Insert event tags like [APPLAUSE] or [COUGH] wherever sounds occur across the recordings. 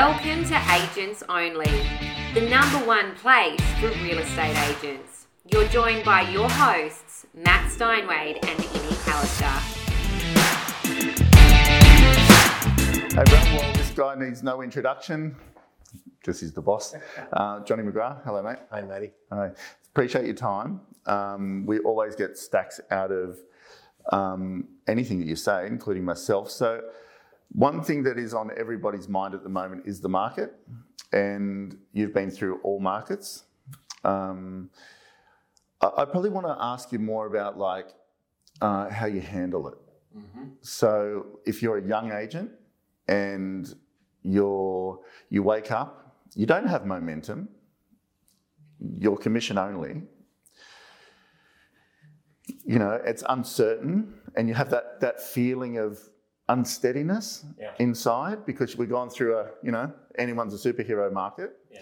Welcome to Agents Only, the number one place for real estate agents. You're joined by your hosts, Matt Steinwede and Innie Callister. Hey, everyone. Well, this guy needs no introduction. Just he's the boss. Uh, Johnny McGrath. Hello, mate. Hey, Matty. Hi. Appreciate your time. Um, we always get stacks out of um, anything that you say, including myself. So, one thing that is on everybody's mind at the moment is the market, and you've been through all markets. Um, I, probably want to ask you more about like uh, how you handle it. So, if you're a young agent and you're you wake up, you don't have momentum, you're commission only. You know, it's uncertain, and you have that that feeling of unsteadiness Yeah. inside because we've gone through a you know anyone's a superhero market. Yeah.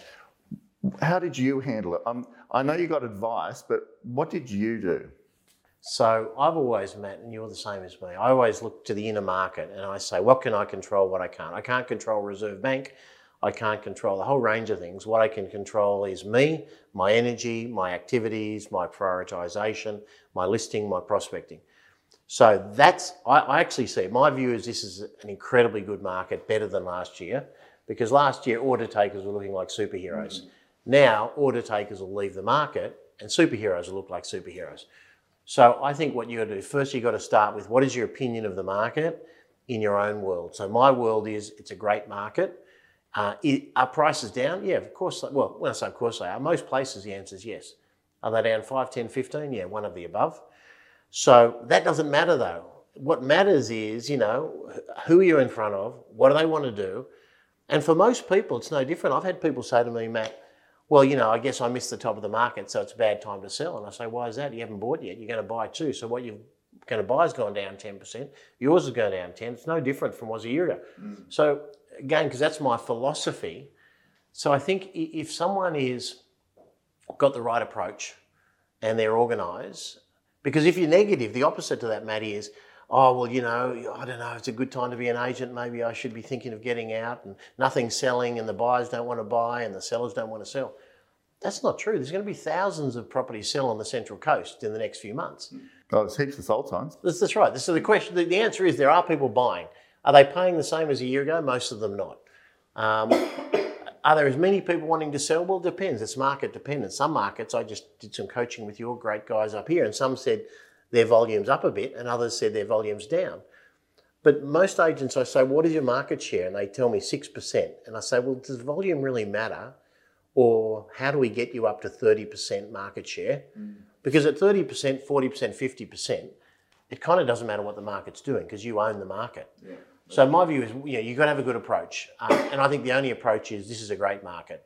How did you handle it? Um, I know you got advice, but what did you do? So I've always, Matt, and you're the same as me. I always look to the inner market and I say, what can I control? What I can't. I can't control Reserve Bank. I can't control the whole range of things. What I can control is me, my energy, my activities, my prioritization, my listing, my prospecting. So that's, I, I actually see, my view is this is an incredibly good market, better than last year, because last year order takers were looking like superheroes. Now order takers will leave the market and superheroes will look like superheroes. So I think what you got to do first, you got to start with what is your opinion of the market in your own world. So my world is it's a great market. Uh, it, are prices down? Yeah, of course. they- Well, when I say of course they are, most places the answer is yes. Are they down 5, 10, 15? Yeah, one of the above. So that doesn't matter though. What matters is, you know, who you're you in front of? What do they want to do? And for most people, it's no different. I've had people say to me, Matt, well, you know, I guess I missed the top of the market, so it's a bad time to sell. And I say, why is that? You haven't bought yet. You're going to buy too. So what you're going to buy has gone down 10%. Yours is going down 10 It's no different from what was a year ago. Mm. So again, because that's my philosophy. So I think if someone is got the right approach and they're organised, because if you're negative, the opposite to that, Matty, is, oh, well, you know, I don't know, it's a good time to be an agent. Maybe I should be thinking of getting out and nothing's selling and the buyers don't want to buy and the sellers don't want to sell. That's not true. There's going to be thousands of properties sell on the Central Coast in the next few months. Oh, there's heaps of sold signs. That's, that's right. So the question, the, the answer is there are people buying. Are they paying the same as a year ago? Most of them not. Um, are there as many people wanting to sell? Well, it depends. It's market dependent. Some markets, I just did some coaching with your great guys up here, and some said their volume's up a bit, and others said their volume's down. But most agents, I say, what is your market share? And they tell me 6%. And I say, well, does volume really matter? Or how do we get you up to 30% market share? Mm. Because at 30%, 40%, 50%, it kind of doesn't matter what the market's doing because you own the market. So my view is, you know, you've got to have a good approach, um, and I think the only approach is this is a great market.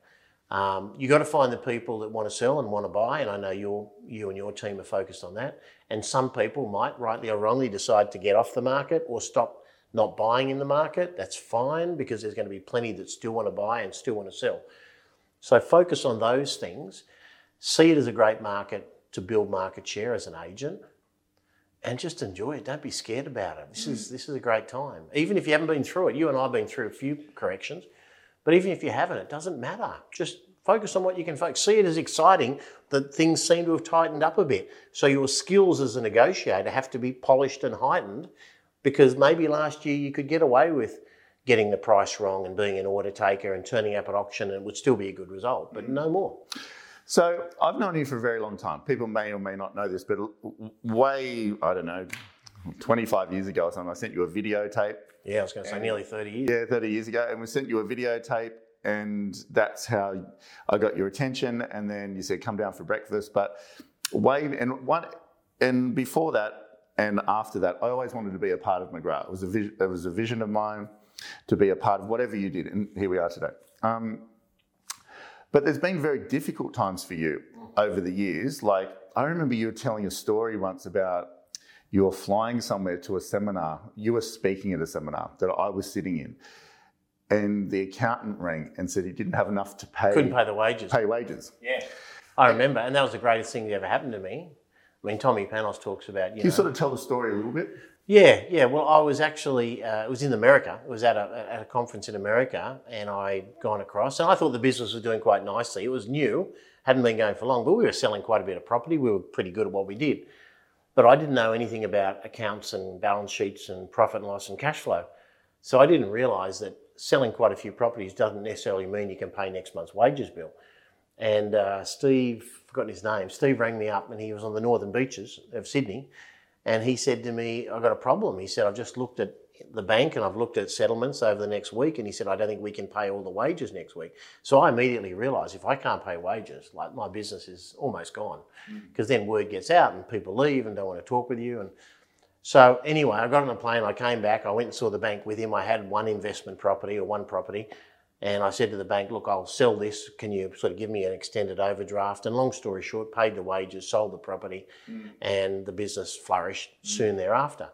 Um, you've got to find the people that want to sell and want to buy, and I know you you and your team are focused on that. And some people might, rightly or wrongly, decide to get off the market or stop not buying in the market. That's fine because there's going to be plenty that still want to buy and still want to sell. So focus on those things. See it as a great market to build market share as an agent and just enjoy it. Don't be scared about it. This is mm. this is a great time. Even if you haven't been through it, you and I have been through a few corrections, but even if you haven't, it doesn't matter. Just focus on what you can focus. See it as exciting that things seem to have tightened up a bit. So your skills as a negotiator have to be polished and heightened because maybe last year you could get away with getting the price wrong and being an order taker and turning up at auction and it would still be a good result, but mm. no more. So I've known you for a very long time. People may or may not know this, but way, I don't know, 25 years ago or something, I sent you a videotape. Yeah, I was going to say nearly 30 years. Yeah, 30 years ago. And we sent you a videotape, and that's how I got your attention. And then you said, come down for breakfast. But way, and one, and before that and after that, I always wanted to be a part of McGrath. It was a, vis- it was a vision of mine to be a part of whatever you did. And here we are today. Um, but there's been very difficult times for you over the years. Like, I remember you were telling a story once about you were flying somewhere to a seminar. You were speaking at a seminar that I was sitting in. And the accountant rang and said he didn't have enough to pay, Couldn't pay the wages. pay wages. Yeah. I remember, and that was the greatest thing that ever happened to me. I mean, Tommy Panos talks about you Can you know, sort of tell the story a little bit? Yeah, yeah. Well, I was actually uh, it was in America. It was at a at a conference in America, and I'd gone across, and I thought the business was doing quite nicely. It was new, hadn't been going for long, but we were selling quite a bit of property. We were pretty good at what we did, but I didn't know anything about accounts and balance sheets and profit and loss and cash flow. So I didn't realise that selling quite a few properties doesn't necessarily mean you can pay next month's wages bill. And uh, Steve, forgotten his name, Steve rang me up and he was on the northern beaches of Sydney. And he said to me, I've got a problem. He said, I've just looked at the bank and I've looked at settlements over the next week. And he said, I don't think we can pay all the wages next week. So I immediately realised if I can't pay wages, like my business is almost gone. Hmm. Because then word gets out and people leave and don't want to talk with you. And so anyway, I got on a plane, I came back, I went and saw the bank with him. I had one investment property or one property. And I said to the bank, look, I'll sell this. Can you sort of give me an extended overdraft? And long story short, paid the wages, sold the property, mm. and the business flourished mm. soon thereafter.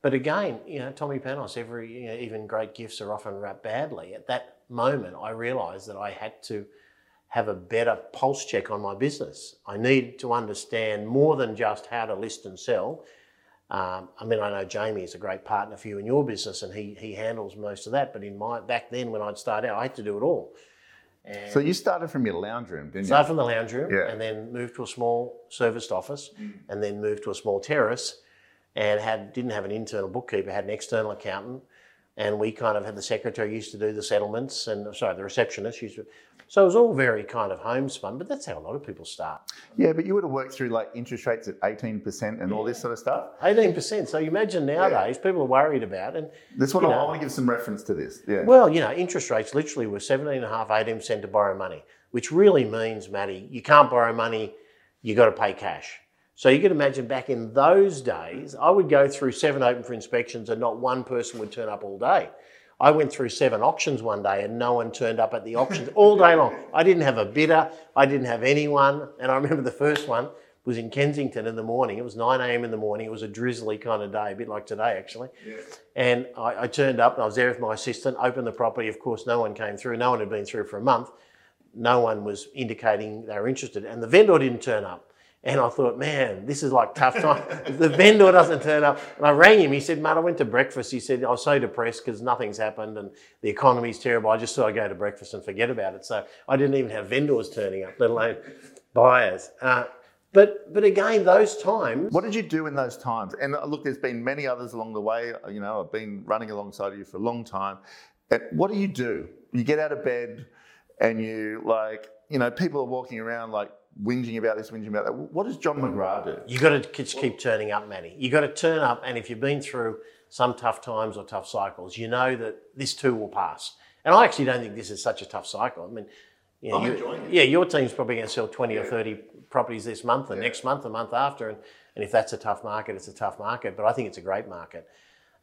But again, you know, Tommy Panos, every you know, even great gifts are often wrapped badly. At that moment, I realised that I had to have a better pulse check on my business. I need to understand more than just how to list and sell. Um, I mean, I know Jamie is a great partner for you in your business, and he he handles most of that. But in my back then, when I'd start out, I had to do it all. And So you started from your lounge room, didn't you? started from the lounge room, Yeah. and then moved to a small serviced office, and then moved to a small terrace, and had didn't have an internal bookkeeper, had an external accountant, and we kind of had the secretary used to do the settlements, and sorry, the receptionist used to. So it was all very kind of homespun, but that's how a lot of people start. Yeah, but you would have worked through like interest rates at 18% and all this sort of stuff. Eighteen percent. So you imagine nowadays people are worried about, and This one, I know. want to give some reference to this. Yeah. Well, you know, interest rates literally were 17.5%, 18% to borrow money, which really means, Matty, you can't borrow money, you got to pay cash. So you can imagine back in those days, I would go through seven open for inspections and not one person would turn up all day. I went through seven auctions one day and no one turned up at the auctions all day long. I didn't have a bidder, I didn't have anyone. And I remember the first one was in Kensington in the morning. It was 9 a.m. in the morning. It was a drizzly kind of day, a bit like today actually. Yeah. And I, I turned up and I was there with my assistant, opened the property. Of course, no one came through. No one had been through for a month. No one was indicating they were interested. And the vendor didn't turn up. And I thought, man, this is like tough time. [LAUGHS] The vendor doesn't turn up. And I rang him. He said, mate, I went to breakfast. He said, I was so depressed because nothing's happened and the economy's terrible. I just thought I'd go to breakfast and forget about it. So I didn't even have vendors turning up, let alone buyers. Uh, but, but again, those times. What did you do in those times? And uh, look, there's been many others along the way. Uh, You know, I've been running alongside of you for a long time. And what do you do? You get out of bed and you like, you know, people are walking around like whinging about this, whinging about that. What does John McGrath do? You got to just keep turning up, Matty. You got to turn up, and if you've been through some tough times or tough cycles, you know that this too will pass. And I actually don't think this is such a tough cycle. I mean, you know, I'm you- enjoying it. yeah, your team's probably going to sell twenty or thirty properties this month, and next month, the month after, and, and if that's a tough market, it's a tough market. But I think it's a great market.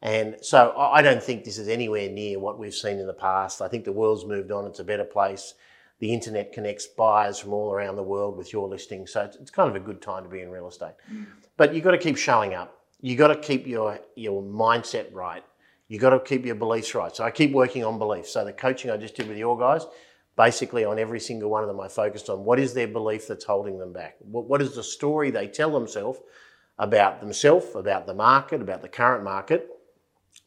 And so I don't think this is anywhere near what we've seen in the past. I think the world's moved on. It's a better place. The internet connects buyers from all around the world with your listing. So it's, it's kind of a good time to be in real estate. Mm. But you've got to keep showing up. You've got to keep your, your mindset right. You've got to keep your beliefs right. So I keep working on beliefs. So the coaching I just did with your guys, basically on every single one of them, I focused on what is their belief that's holding them back? What, what is the story they tell themselves about themselves, about the market, about the current market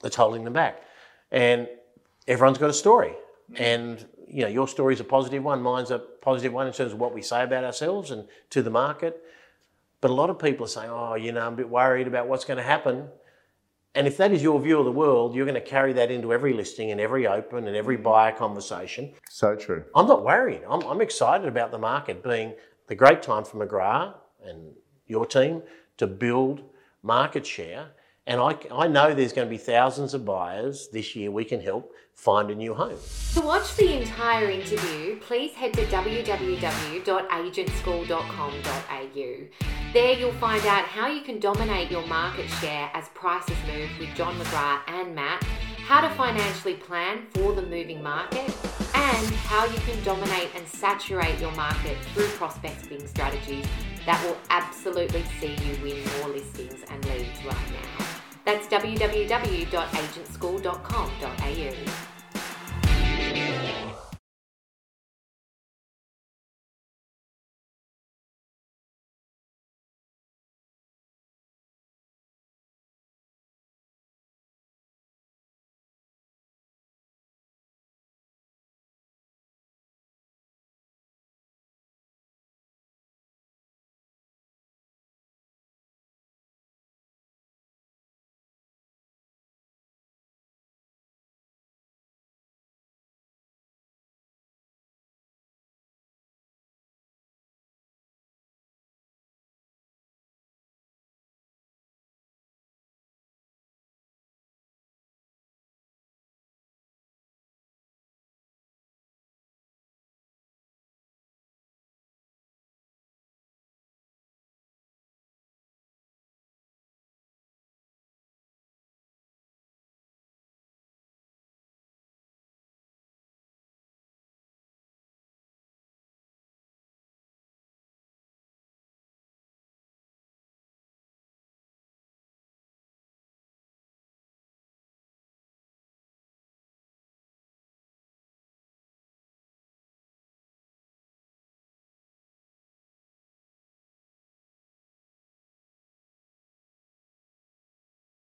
that's holding them back? And everyone's got a story. Mm. And you know, your story's a positive one, mine's a positive one in terms of what we say about ourselves and to the market. But a lot of people are saying, oh, you know, I'm a bit worried about what's going to happen. And if that is your view of the world, you're going to carry that into every listing and every open and every buyer conversation. So true. I'm not worried. I'm, I'm excited about the market being the great time for McGrath and your team to build market share. And I, I know there's going to be thousands of buyers this year we can help find a new home. To watch the entire interview, please head to www.agentschool.com.au. There you'll find out how you can dominate your market share as prices move with John McGrath and Matt, how to financially plan for the moving market, and how you can dominate and saturate your market through prospecting strategies that will absolutely see you win more listings and leads right now. That's www.agentschool.com.au.